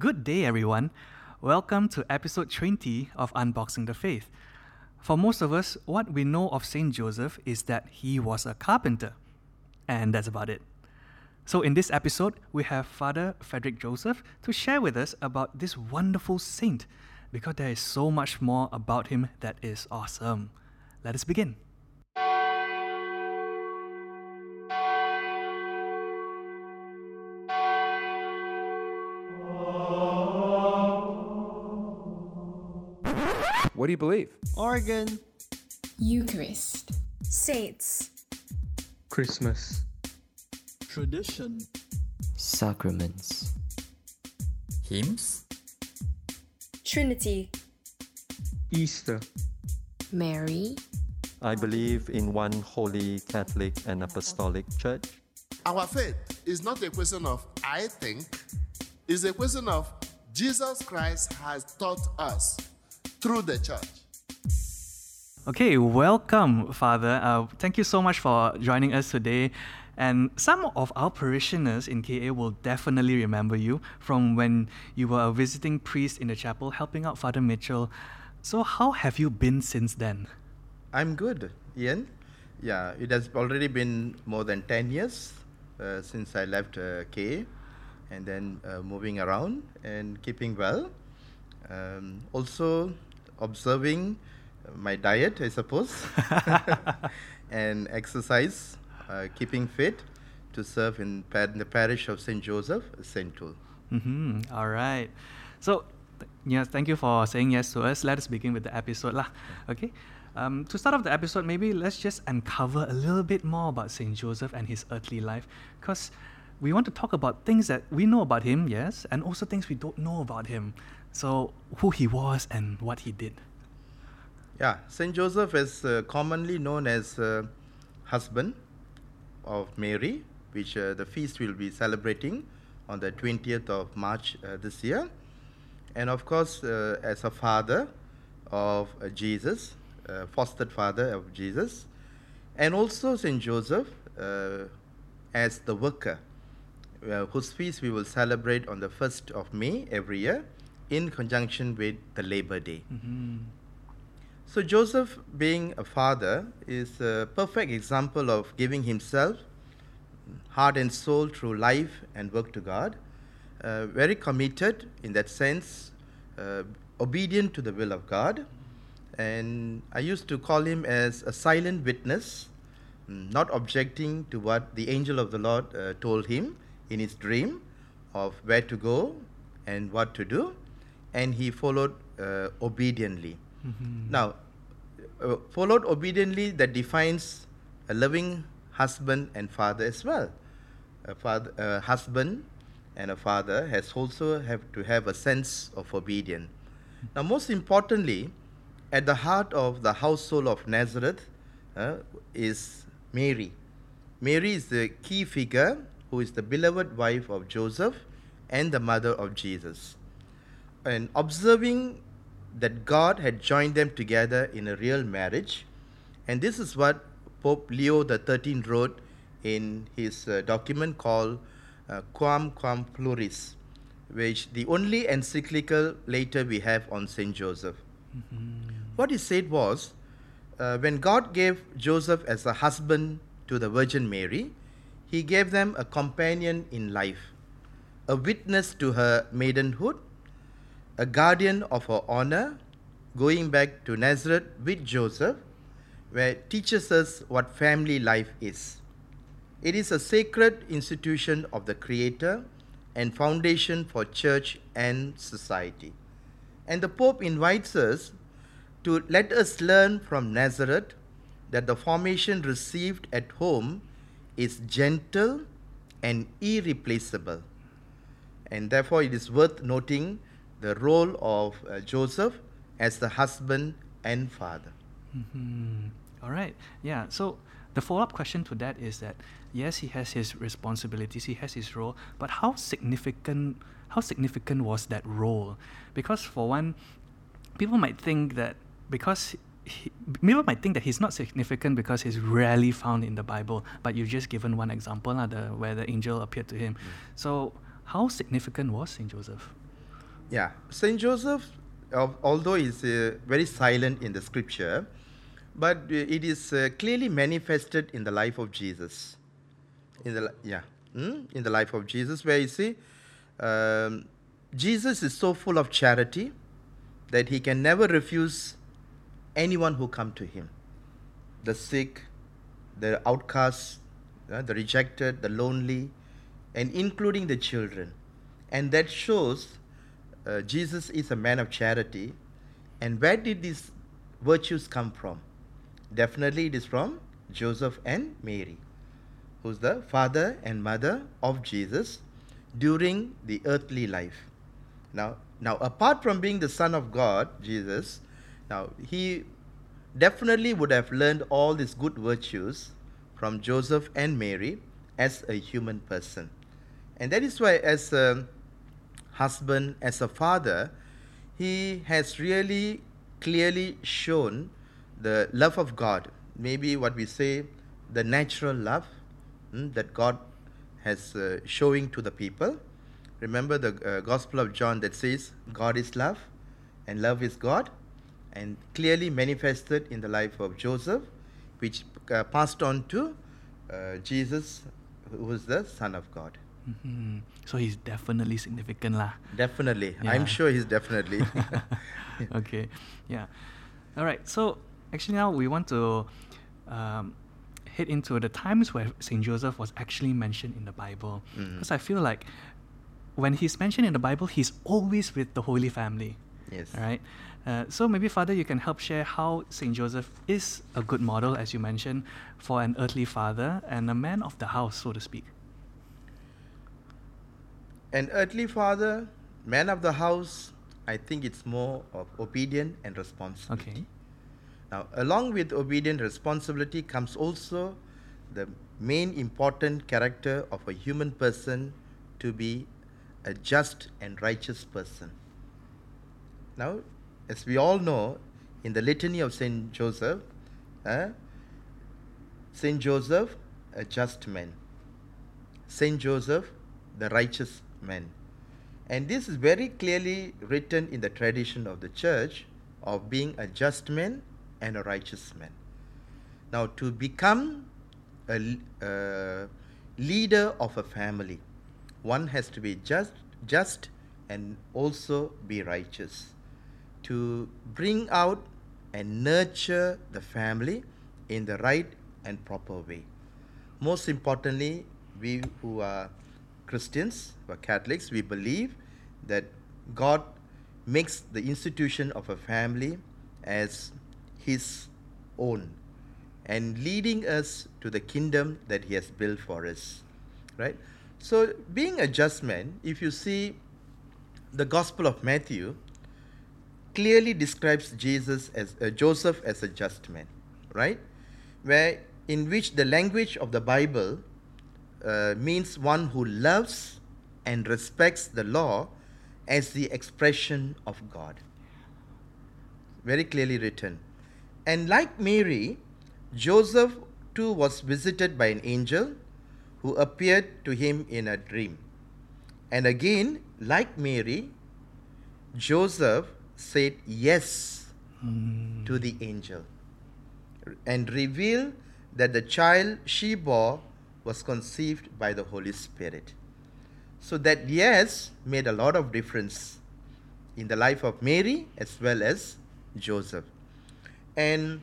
Good day, everyone. Welcome to episode 20 of Unboxing the Faith. For most of us, what we know of Saint Joseph is that he was a carpenter. And that's about it. So, in this episode, we have Father Frederick Joseph to share with us about this wonderful saint because there is so much more about him that is awesome. Let us begin. What do you believe? Organ. Eucharist. Saints. Christmas. Tradition. Sacraments. Hymns. Trinity. Easter. Mary. I believe in one holy Catholic and Apostolic Church. Our faith is not a question of I think, it's a question of Jesus Christ has taught us through the church. Okay, welcome, Father. Uh, thank you so much for joining us today. And some of our parishioners in KA will definitely remember you from when you were a visiting priest in the chapel helping out Father Mitchell. So, how have you been since then? I'm good, Ian. Yeah, it has already been more than 10 years uh, since I left uh, KA and then uh, moving around and keeping well. Um, also, observing my diet, I suppose, and exercise, uh, keeping fit to serve in, in the parish of St. Joseph, Sentul. Mm-hmm. All right. So, th- yes, thank you for saying yes to us. Let us begin with the episode. Lah. Okay. Um, to start off the episode, maybe let's just uncover a little bit more about St. Joseph and his earthly life. Because we want to talk about things that we know about him, yes, and also things we don't know about him. So, who he was and what he did. Yeah, Saint Joseph is uh, commonly known as uh, husband of Mary, which uh, the feast will be celebrating on the 20th of March uh, this year, and of course uh, as a father of uh, Jesus, fostered father of Jesus, and also Saint Joseph as the worker, uh, whose feast we will celebrate on the 1st of May every year, in conjunction with the Labor Day. So Joseph, being a father, is a perfect example of giving himself, heart and soul, through life and work to God. Uh, very committed in that sense, uh, obedient to the will of God. And I used to call him as a silent witness, mm, not objecting to what the angel of the Lord uh, told him in his dream of where to go and what to do. And he followed uh, obediently. Now, uh, followed obediently that defines a loving husband and father as well. A father, a husband and a father has also have to have a sense of obedience. Now, most importantly, at the heart of the household of Nazareth uh, is Mary. Mary is the key figure who is the beloved wife of Joseph and the mother of Jesus. And observing that God had joined them together in a real marriage. And this is what Pope Leo XIII wrote in his uh, document called uh, Quamquam Pluries, which the only encyclical later we have on Saint Joseph. What he said was, uh, when God gave Joseph as a husband to the Virgin Mary, he gave them a companion in life, a witness to her maidenhood, a guardian of her honor, going back to Nazareth with Joseph, where teaches us what family life is. It is a sacred institution of the Creator and foundation for church and society. And the Pope invites us to let us learn from Nazareth that the formation received at home is gentle and irreplaceable. And therefore, it is worth noting the role of uh, Joseph as the husband and father. Hmm. All right. Yeah. So the follow up question to that is that yes, he has his responsibilities, he has his role, but how significant how significant was that role? Because for one, people might think that because he, people might think that he's not significant because he's rarely found in the Bible. But you've just given one example, lah, the, where the angel appeared to him. So how significant was Saint Joseph? Yeah, Saint Joseph, al- although is uh, very silent in the scripture, but uh, it is uh, clearly manifested in the life of Jesus. In the yeah, hmm? in the life of Jesus, where you see, um, Jesus is so full of charity that he can never refuse anyone who come to him, the sick, the outcasts, uh, the rejected, the lonely, and including the children. And that shows uh, Jesus is a man of charity. And where did these virtues come from? Definitely it is from Joseph and Mary, who's the father and mother of Jesus during the earthly life. Now, now apart from being the son of God, Jesus, now he definitely would have learned all these good virtues from Joseph and Mary as a human person. And that is why, as a husband, as a father, he has really clearly shown the love of God. Maybe what we say, the natural love mm, that God has uh, showing to the people. Remember the uh, Gospel of John that says, God is love and love is God, and clearly manifested in the life of Joseph, which uh, passed on to uh, Jesus, who was the Son of God. Mhm. So he's definitely significant lah. Definitely. Yeah. I'm sure he's definitely. okay, yeah. All right. So actually now we want to um, hit into the times where Saint Joseph was actually mentioned in the Bible, Mm. because I feel like when he's mentioned in the Bible, he's always with the Holy Family. yes. All right. Uh, so maybe Father, you can help share how Saint Joseph is a good model, as you mentioned, for an earthly father and a man of the house, so to speak. An earthly father, man of the house, I think it's more of obedient and responsibility. Okay. Now, along with obedient responsibility comes also the main important character of a human person to be a just and righteous person. Now, as we all know, in the litany of Saint Joseph, uh, Saint Joseph, a just man. Saint Joseph, the righteous man. And this is very clearly written in the tradition of the church of being a just man and a righteous man. Now, to become a uh, leader of a family, one has to be just, just and also be righteous. To bring out and nurture the family in the right and proper way. Most importantly, we who are Christians, who are Catholics, we believe that God makes the institution of a family as His own and leading us to the kingdom that He has built for us. Right? So, being a just man, if you see the Gospel of Matthew, clearly describes Jesus as uh, Joseph as a just man, right? Where in which the language of the Bible uh, means one who loves and respects the law as the expression of God. Very clearly written. And like Mary, Joseph too was visited by an angel who appeared to him in a dream. And again, like Mary, Joseph said yes to the angel and revealed that the child she bore was conceived by the Holy Spirit. So that yes made a lot of difference in the life of Mary as well as Joseph. And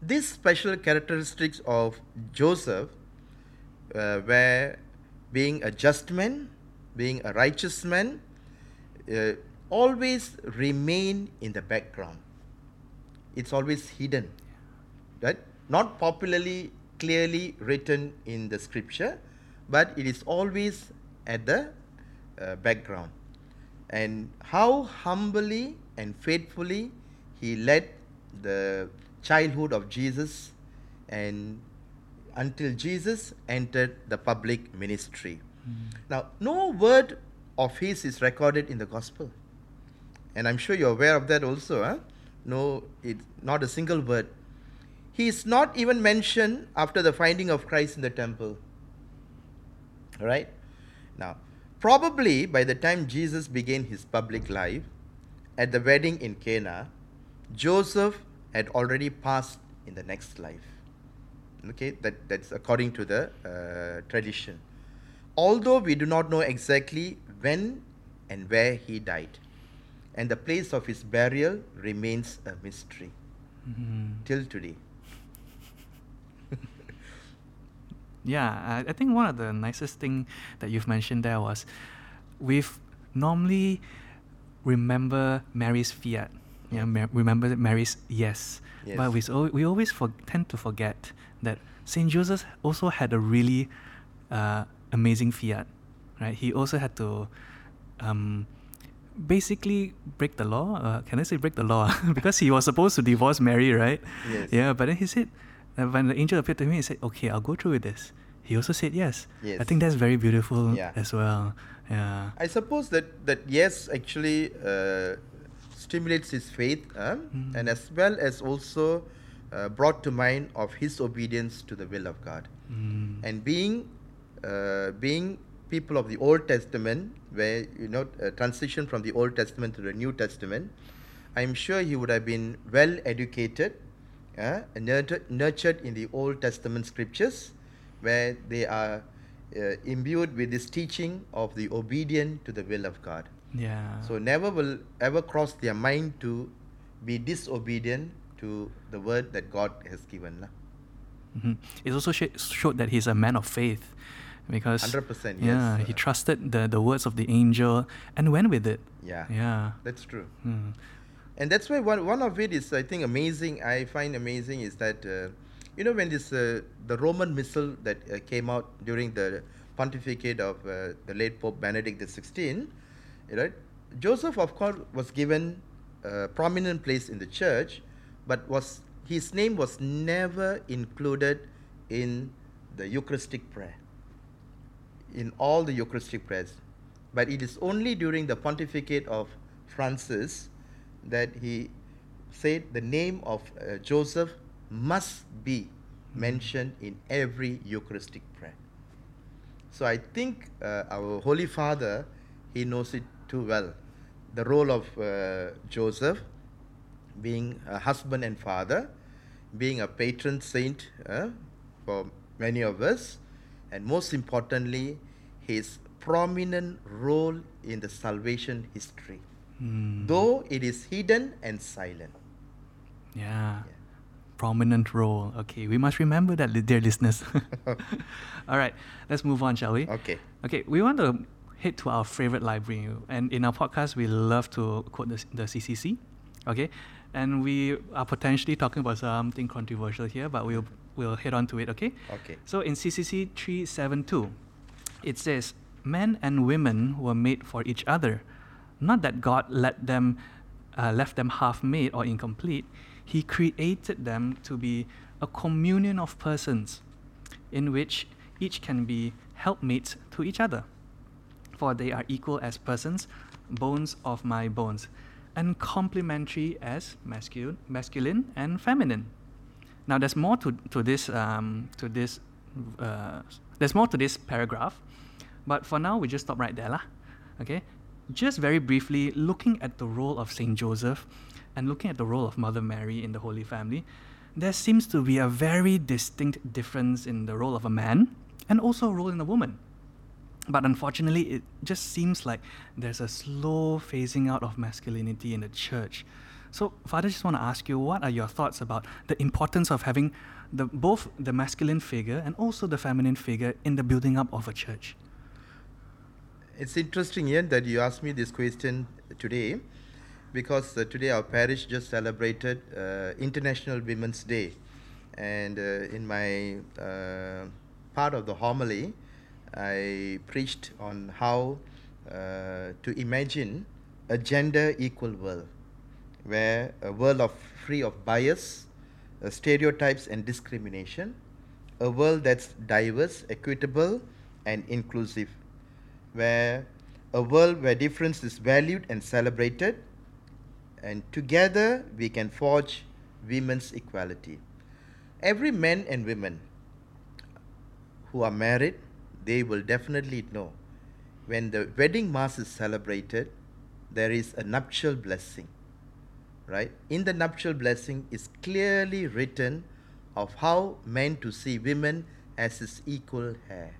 these special characteristics of Joseph, uh, where being a just man, being a righteous man, uh, always remain in the background. It's always hidden, right? Not popularly, clearly written in the scripture, but it is always at the uh, background. And how humbly and faithfully he led the childhood of Jesus and until Jesus entered the public ministry. Now, no word of his is recorded in the gospel. And I'm sure you're aware of that also. Huh? No, it's not a single word. He is not even mentioned after the finding of Christ in the temple. Right? Now, Probably by the time Jesus began his public life, at the wedding in Cana, Joseph had already passed in the next life. Okay, that, that's according to the uh, tradition. Although we do not know exactly when and where he died, and the place of his burial remains a mystery till today. Yeah, I, I think one of the nicest thing that you've mentioned there was we've normally remember Mary's fiat. Yeah, Mar- remember Mary's yes. But we, so we always for, tend to forget that Saint Joseph also had a really uh, amazing fiat, right? He also had to um, basically break the law. Uh, can I say break the law? because he was supposed to divorce Mary, right? Yes. Yeah, but then he said, uh, when the angel appeared to him, he said, "Okay, I'll go through with this." He also said yes. yes. I think that's very beautiful Yeah. as well. Yeah. I suppose that, that yes actually uh, stimulates his faith uh, Mm. and as well as also uh, brought to mind of his obedience to the will of God. Mm. And being uh, being people of the Old Testament, where you know uh, transition from the Old Testament to the New Testament, I'm sure he would have been well educated, uh, and nurtured, nurtured in the Old Testament scriptures, where they are uh, imbued with this teaching of the obedient to the will of God. Yeah. So never will ever cross their mind to be disobedient to the word that God has given. lah. Mhm. It also sh- showed that he's a man of faith, because 100%, Yeah, yes, he uh, trusted the the words of the angel and went with it. Yeah. Yeah. That's true. Mm. And that's why one, one of it is, I think, amazing. I find amazing is that, uh, you know, when this, uh, the Roman missal that uh, came out during the pontificate of uh, the late Pope Benedict XVI, right? Joseph, of course, was given a prominent place in the church, but was his name was never included in the Eucharistic prayer in all the Eucharistic prayers. But it is only during the pontificate of Francis that he said the name of uh, Joseph must be mentioned in every Eucharistic prayer. So I think uh, our Holy Father, he knows it too well. The role of uh, Joseph being a husband and father, being a patron saint uh, for many of us, and most importantly, his prominent role in the salvation history, Mm. though it is hidden and silent. Yeah. Prominent role. Okay, we must remember that, dear listeners. All right, let's move on, shall we? Okay. Okay, we want to head to our favorite library, and in our podcast, we love to quote the, the CCC. Okay, and we are potentially talking about something controversial here, but we'll we'll head on to it. Okay. Okay. So in CCC three seven two, it says, "Men and women were made for each other, not that God let them, uh, left them half-made or incomplete. He created them to be a communion of persons, in which each can be helpmates to each other. For they are equal as persons, bones of my bones, and complementary as masculine, masculine and feminine." Now, there's more to, to this um, to this uh, there's more to this paragraph, but for now we just stop right there, lah. Okay, just very briefly looking at the role of Saint Joseph, and looking at the role of Mother Mary in the Holy Family, there seems to be a very distinct difference in the role of a man and also a role in a woman. But unfortunately, it just seems like there's a slow phasing out of masculinity in the church. So, Father, I just want to ask you, what are your thoughts about the importance of having the, both the masculine figure and also the feminine figure in the building up of a church? It's interesting, Ian, that you asked me this question today because uh, today our parish just celebrated uh, International Women's Day. And uh, in my uh, part of the homily, I preached on how uh, to imagine a gender equal world, where a world of free of bias, uh, stereotypes, and discrimination, a world that's diverse, equitable, and inclusive where a world where difference is valued and celebrated, and together we can forge women's equality. Every man and woman who are married, they will definitely know when the wedding mass is celebrated, there is a nuptial blessing. Right? In the nuptial blessing is clearly written of how men to see women as his equal heir.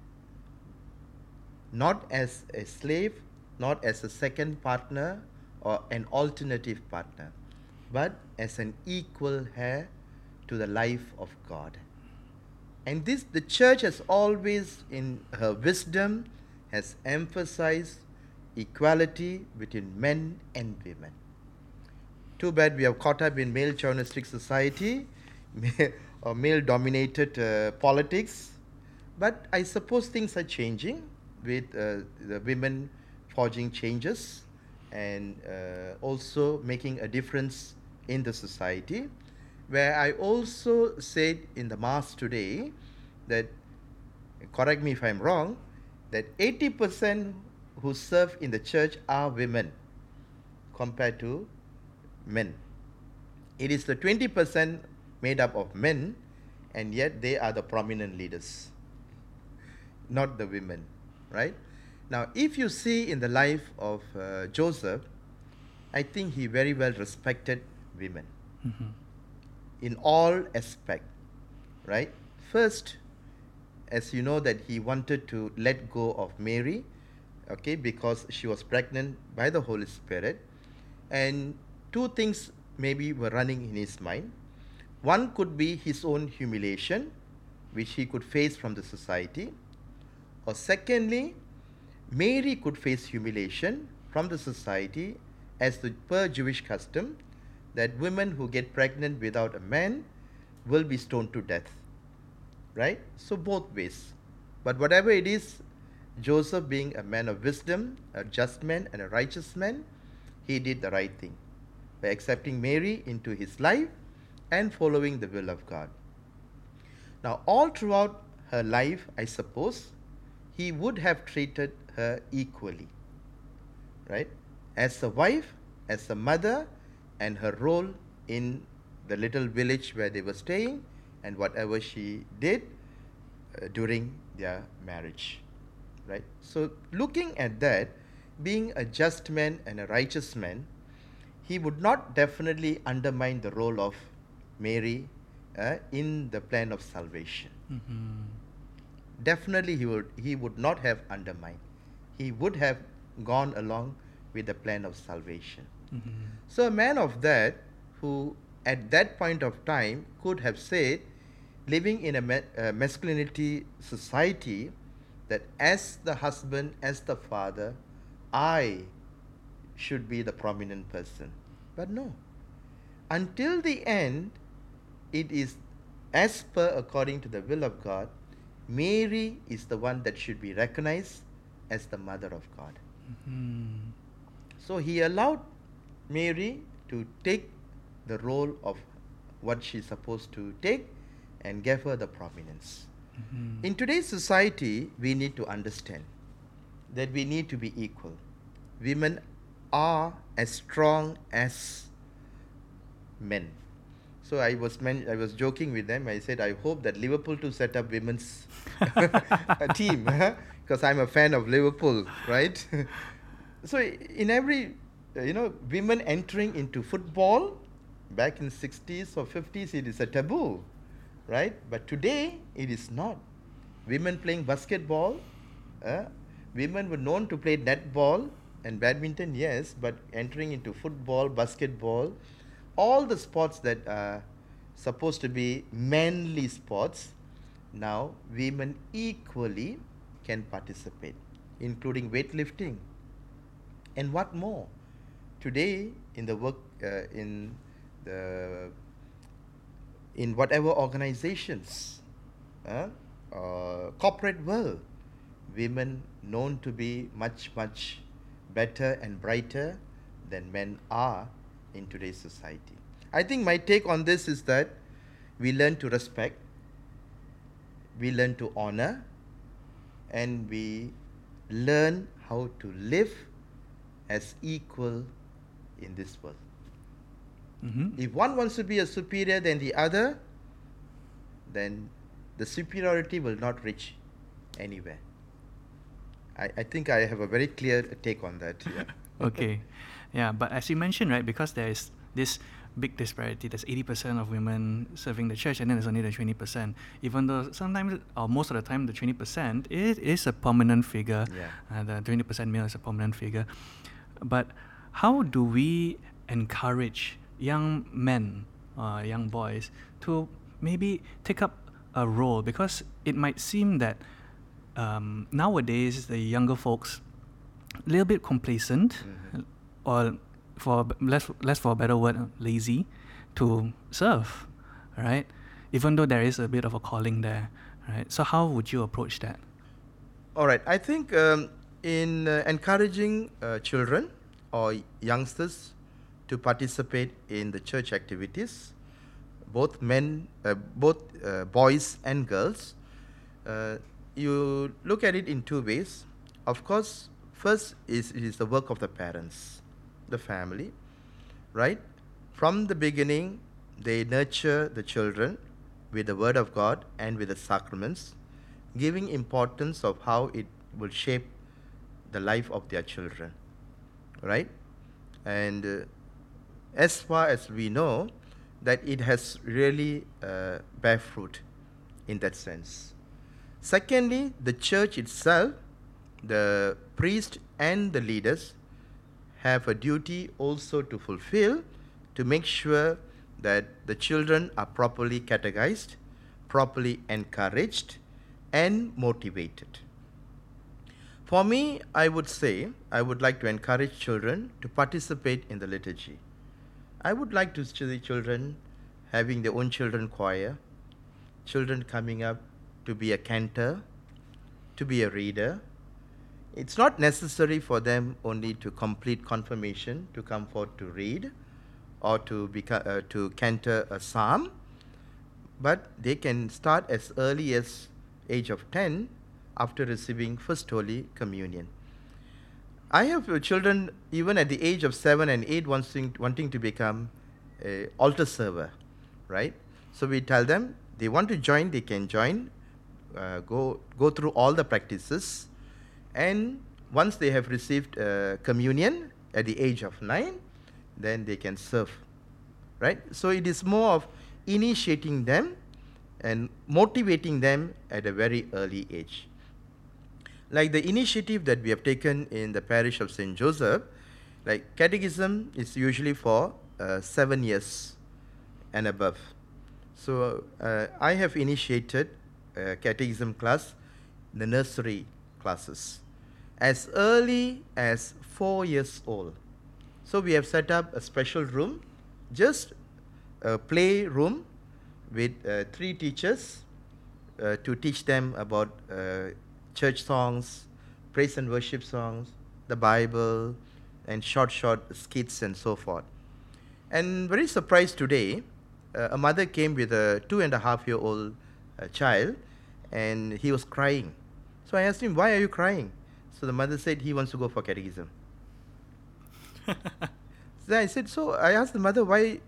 Not as a slave, not as a second partner or an alternative partner, but as an equal heir to the life of God. And this, the church has always, in her wisdom, has emphasized equality between men and women. Too bad we have caught up in male chauvinistic society or male dominated uh, politics. But I suppose things are changing with uh, the women forging changes and uh, also making a difference in the society. Where I also said in the Mass today that, correct me if I'm wrong, that 80% who serve in the church are women compared to men. It is the 20% made up of men, and yet they are the prominent leaders, not the women, right? Now, if you see in the life of uh, Joseph, I think he very well respected women in all aspect, right? First, as you know that he wanted to let go of Mary, okay, because she was pregnant by the Holy Spirit, and two things maybe were running in his mind. One could be his own humiliation, which he could face from the society, or secondly, Mary could face humiliation from the society as the per Jewish custom that women who get pregnant without a man will be stoned to death. Right? So, both ways. But whatever it is, Joseph, being a man of wisdom, a just man, and a righteous man, he did the right thing by accepting Mary into his life and following the will of God. Now, all throughout her life, I suppose, he would have treated her equally, right? As a wife, as a mother, and her role in the little village where they were staying, and whatever she did uh, during their marriage, right? So, looking at that, being a just man and a righteous man, he would not definitely undermine the role of Mary uh, in the plan of salvation. Definitely, he would he would not have undermined. He would have gone along with the plan of salvation. So, a man of that who at that point of time could have said, living in a ma- uh, masculinity society, that as the husband, as the father, I should be the prominent person. But no. Until the end, it is as per according to the will of God, Mary is the one that should be recognized as the mother of God. Mm-hmm. So he allowed Mary to take the role of what she's supposed to take and gave her the prominence. Mm-hmm. In today's society, we need to understand that we need to be equal. Women are as strong as men. So I was men- I was joking with them. I said I hope that Liverpool to set up women's team because I'm a fan of Liverpool, right? so in every you know women entering into football back in 60s or 50s it is a taboo right but today it is not women playing basketball uh, women were known to play netball and badminton yes but entering into football basketball all the sports that are supposed to be manly sports now women equally can participate including weightlifting. And what more? Today in the work uh, in the in whatever organizations uh, uh, corporate world women known to be much much better and brighter than men are in today's society i think my take on this is that we learn to respect we learn to honor and we learn how to live as equal in this world. Mm-hmm. If one wants to be a superior than the other, then the superiority will not reach anywhere. I, I think I have a very clear take on that. Yeah. okay. Yeah, but as you mentioned, right, because there is this big disparity, there's 80% of women serving the church, and then there's only the 20%. Even though sometimes, or most of the time, the 20% it is a prominent figure, Yeah. uh, the 20% male is a prominent figure. But how do we encourage young men, uh, young boys, to maybe take up a role? Because it might seem that um, nowadays the younger folks a little bit complacent or for less less for a better word lazy to serve right? Even though there is a bit of a calling there right? So how would you approach that? All right. I think um, in uh, encouraging uh, children or youngsters to participate in the church activities, both men, uh, both uh, boys and girls, uh, you look at it in two ways. Of course, first is it is the work of the parents, the family, right? From the beginning, they nurture the children with the word of God and with the sacraments, giving importance of how it will shape the life of their children, right? And uh, as far as we know, that it has really uh, bear fruit in that sense. Secondly, the church itself, the priest and the leaders have a duty also to fulfill to make sure that the children are properly catechized, properly encouraged, and motivated. For me, I would say I would like to encourage children to participate in the liturgy. I would like to see children having their own children choir, children coming up to be a cantor, to be a reader. It's not necessary for them only to complete confirmation to come forth to read or to beca- uh, to cantor a psalm, but they can start as early as age of 10 after receiving first holy communion. I have uh, children even at the age of seven and eight wanting, wanting to become a altar server, right? So we tell them they want to join, they can join, uh, go go through all the practices, and once they have received uh, communion at the age of nine, then they can serve, right? So it is more of initiating them and motivating them at a very early age like the initiative that we have taken in the parish of St. Joseph, like catechism is usually for uh, seven years and above. So uh, I have initiated a catechism class, the nursery classes, as early as four years old. So we have set up a special room, just a play room with uh, three teachers uh, to teach them about uh, church songs, praise and worship songs, the Bible, and short, short skits and so forth. And very surprised today, uh, a mother came with a two and a half year old uh, child, and he was crying. So I asked him, Why are you crying? So the mother said he wants to go for catechism. then I said, So I asked the mother, Why?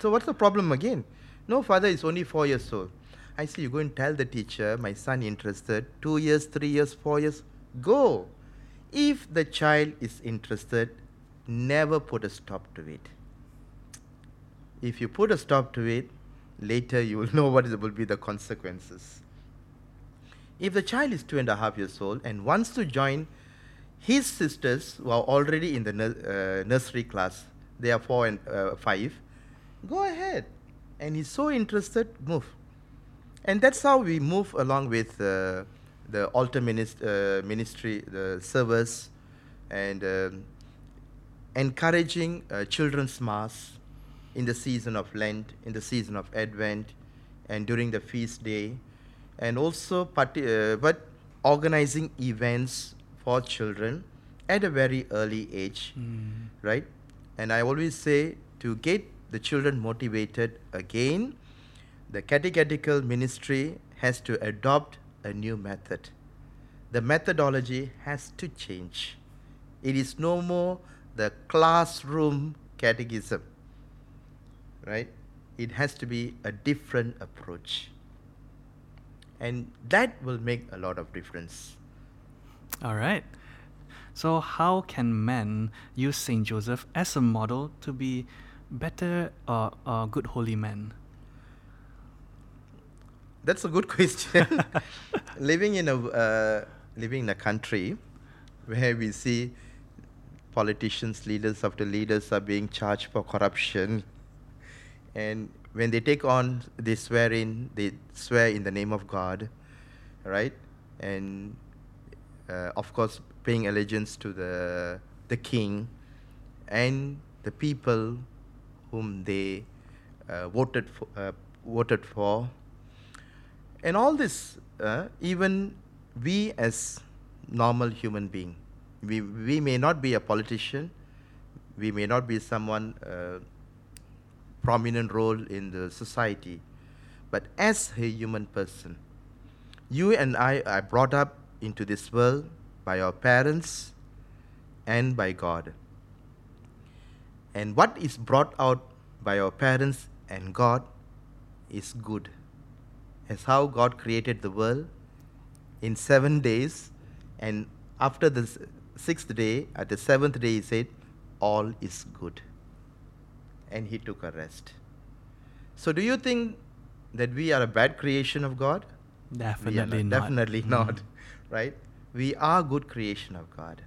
So what's the problem again? No, father is only four years old. I said, You go and tell the teacher, my son interested, two years, three years, four years, go. If the child is interested, never put a stop to it. If you put a stop to it, later you will know what will be the consequences. If the child is two and a half years old and wants to join his sisters who are already in the uh, nursery class, they are four and uh, five, go ahead. And he's so interested, move. And that's how we move along with uh, the altar minist- uh, ministry, the servers, and um, encouraging uh, children's mass in the season of Lent, in the season of Advent, and during the feast day, and also uh, but organizing events for children at a very early age, right? And I always say to get the children motivated again, the catechetical ministry has to adopt a new method. The methodology has to change. It is no more the classroom catechism, right? It has to be a different approach. And that will make a lot of difference. All right. So, how can men use Saint Joseph as a model to be better or uh, good holy men? That's a good question. living in a uh, living in a country where we see politicians, leaders after leaders are being charged for corruption, and when they take on, they swear in, they swear in the name of God, right? And uh, of course, paying allegiance to the the king and the people whom they uh, voted for, uh, voted for and all this uh, even we as normal human being we, we may not be a politician we may not be someone uh, prominent role in the society. But as a human person you and i are brought up into this world by our parents and by god. And what is brought out by our parents and god is good. As how God created the world in seven days, and after the sixth day, at the seventh day, He said, All is good. And He took a rest. So, do you think that we are a bad creation of God? Definitely not. not. Definitely Mm. not. Right? We are good creation of God.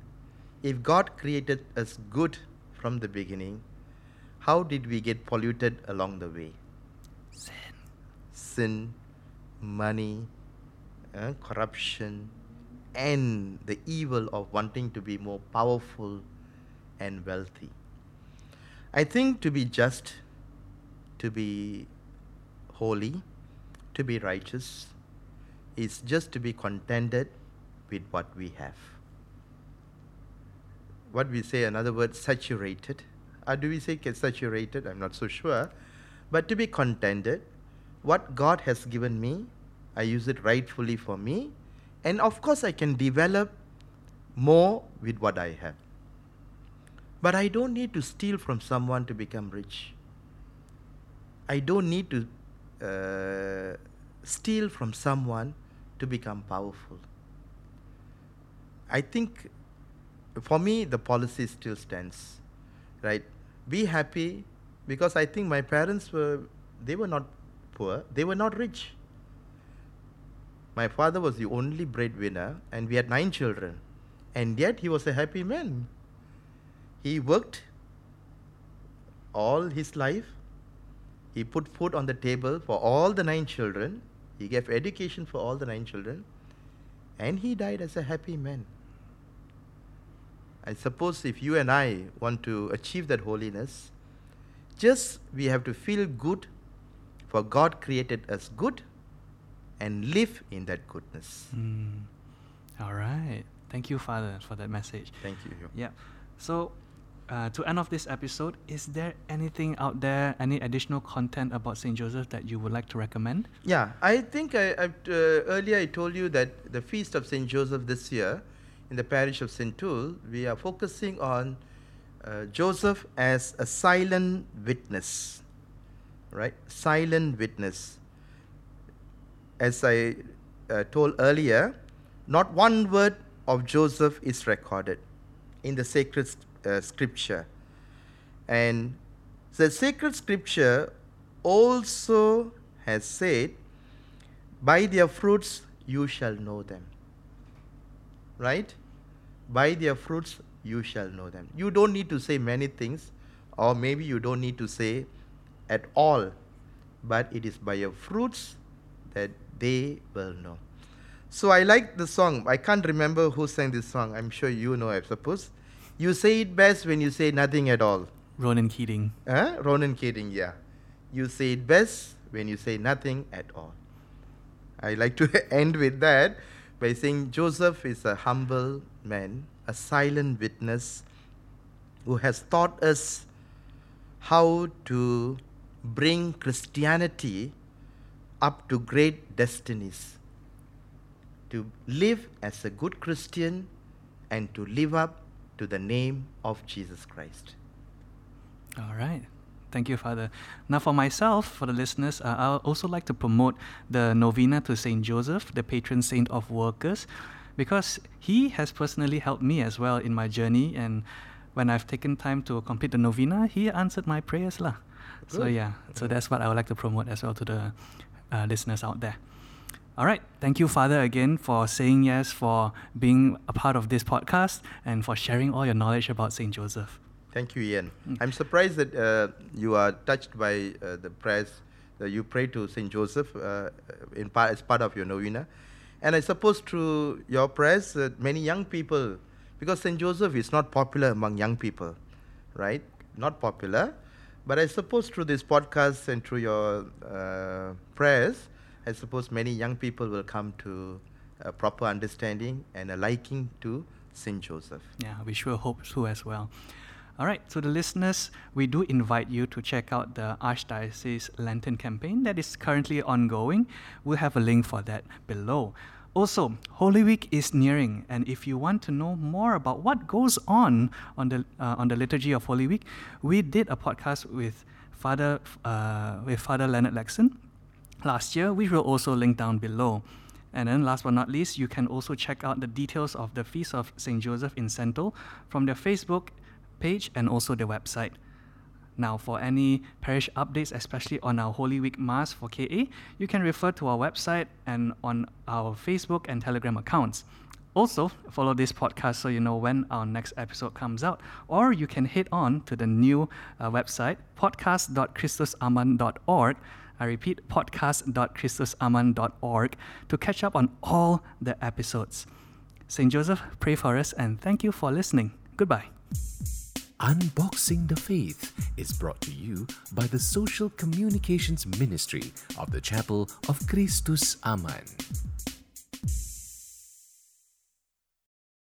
If God created us good from the beginning, how did we get polluted along the way? Sin. sin, money, uh, corruption, and the evil of wanting to be more powerful and wealthy. I think to be just, to be holy, to be righteous, is just to be contented with what we have. What we say, another word, saturated. Or do we say get saturated? I'm not so sure. But to be contented, what God has given me, I use it rightfully for me. And of course, I can develop more with what I have. But I don't need to steal from someone to become rich. I don't need to uh, steal from someone to become powerful. I think for me, the policy still stands, right? Be happy because I think my parents were, they were not poor, they were not rich. My father was the only breadwinner, and we had nine children, and yet he was a happy man. He worked all his life, he put food on the table for all the nine children, he gave education for all the nine children, and he died as a happy man. I suppose if you and I want to achieve that holiness, just we have to feel good, for God created us good, and live in that goodness. Mm. All right. Thank you, Father, for that message. Thank you. Yeah. So, uh, to end off this episode, is there anything out there, any additional content about Saint Joseph that you would like to recommend? Yeah, I think I, I've, uh, earlier I told you that the feast of Saint Joseph this year, in the parish of Sentul, we are focusing on uh, Joseph as a silent witness, right? Silent witness. As I uh, told earlier, not one word of Joseph is recorded in the sacred uh, scripture. And the sacred scripture also has said, By their fruits you shall know them. Right? By their fruits you shall know them. You don't need to say many things, or maybe you don't need to say at all, but it is by your fruits that they will know. So I like the song. I can't remember who sang this song. I'm sure you know, I suppose. You say it best when you say nothing at all. Ronan Keating. Huh? Ronan Keating, yeah. You say it best when you say nothing at all. I like to end with that by saying Joseph is a humble man, a silent witness who has taught us how to bring Christianity up to great destinies. To live as a good Christian and to live up to the name of Jesus Christ. All right. Thank you, Father. Now, for myself, for the listeners, uh, I'll also like to promote the novena to Saint Joseph, the patron saint of workers. because he has personally helped me as well in my journey. And when I've taken time to complete the novena, he answered my prayers. lah. So, yeah, so that's what I would like to promote as well to the uh, listeners out there. All right. Thank you, Father, again for saying yes, for being a part of this podcast, and for sharing all your knowledge about St. Joseph. Thank you, Ian. Mm. I'm surprised that uh, you are touched by uh, the prayers that you pray to Saint Joseph uh, in part as part of your novena, and I suppose through your prayers, uh, many young people, because Saint Joseph is not popular among young people, right? Not popular, but I suppose through this podcast and through your uh, prayers, I suppose many young people will come to a proper understanding and a liking to Saint Joseph. Yeah, we sure hope so as well. All right, so the listeners, we do invite you to check out the Archdiocese Lenten campaign that is currently ongoing. We'll have a link for that below. Also, Holy Week is nearing, and if you want to know more about what goes on on the uh, on the liturgy of Holy Week, we did a podcast with Father uh, with Father Leonard Lexon last year, which we will also link down below. And then, last but not least, you can also check out the details of the Feast of St. Joseph in Sentul from their Facebook page and also their website. Now, for any parish updates, especially on our Holy Week Mass for KA, you can refer to our website and on our Facebook and Telegram accounts. Also, follow this podcast so you know when our next episode comes out, or you can head on to the new uh, website, podcast.kristusaman.org. I repeat, podcast.kristusaman.org to catch up on all the episodes. St. Joseph, pray for us and thank you for listening. Goodbye. Unboxing the Faith is brought to you by the Social Communications Ministry of the Chapel of Kristus Aman.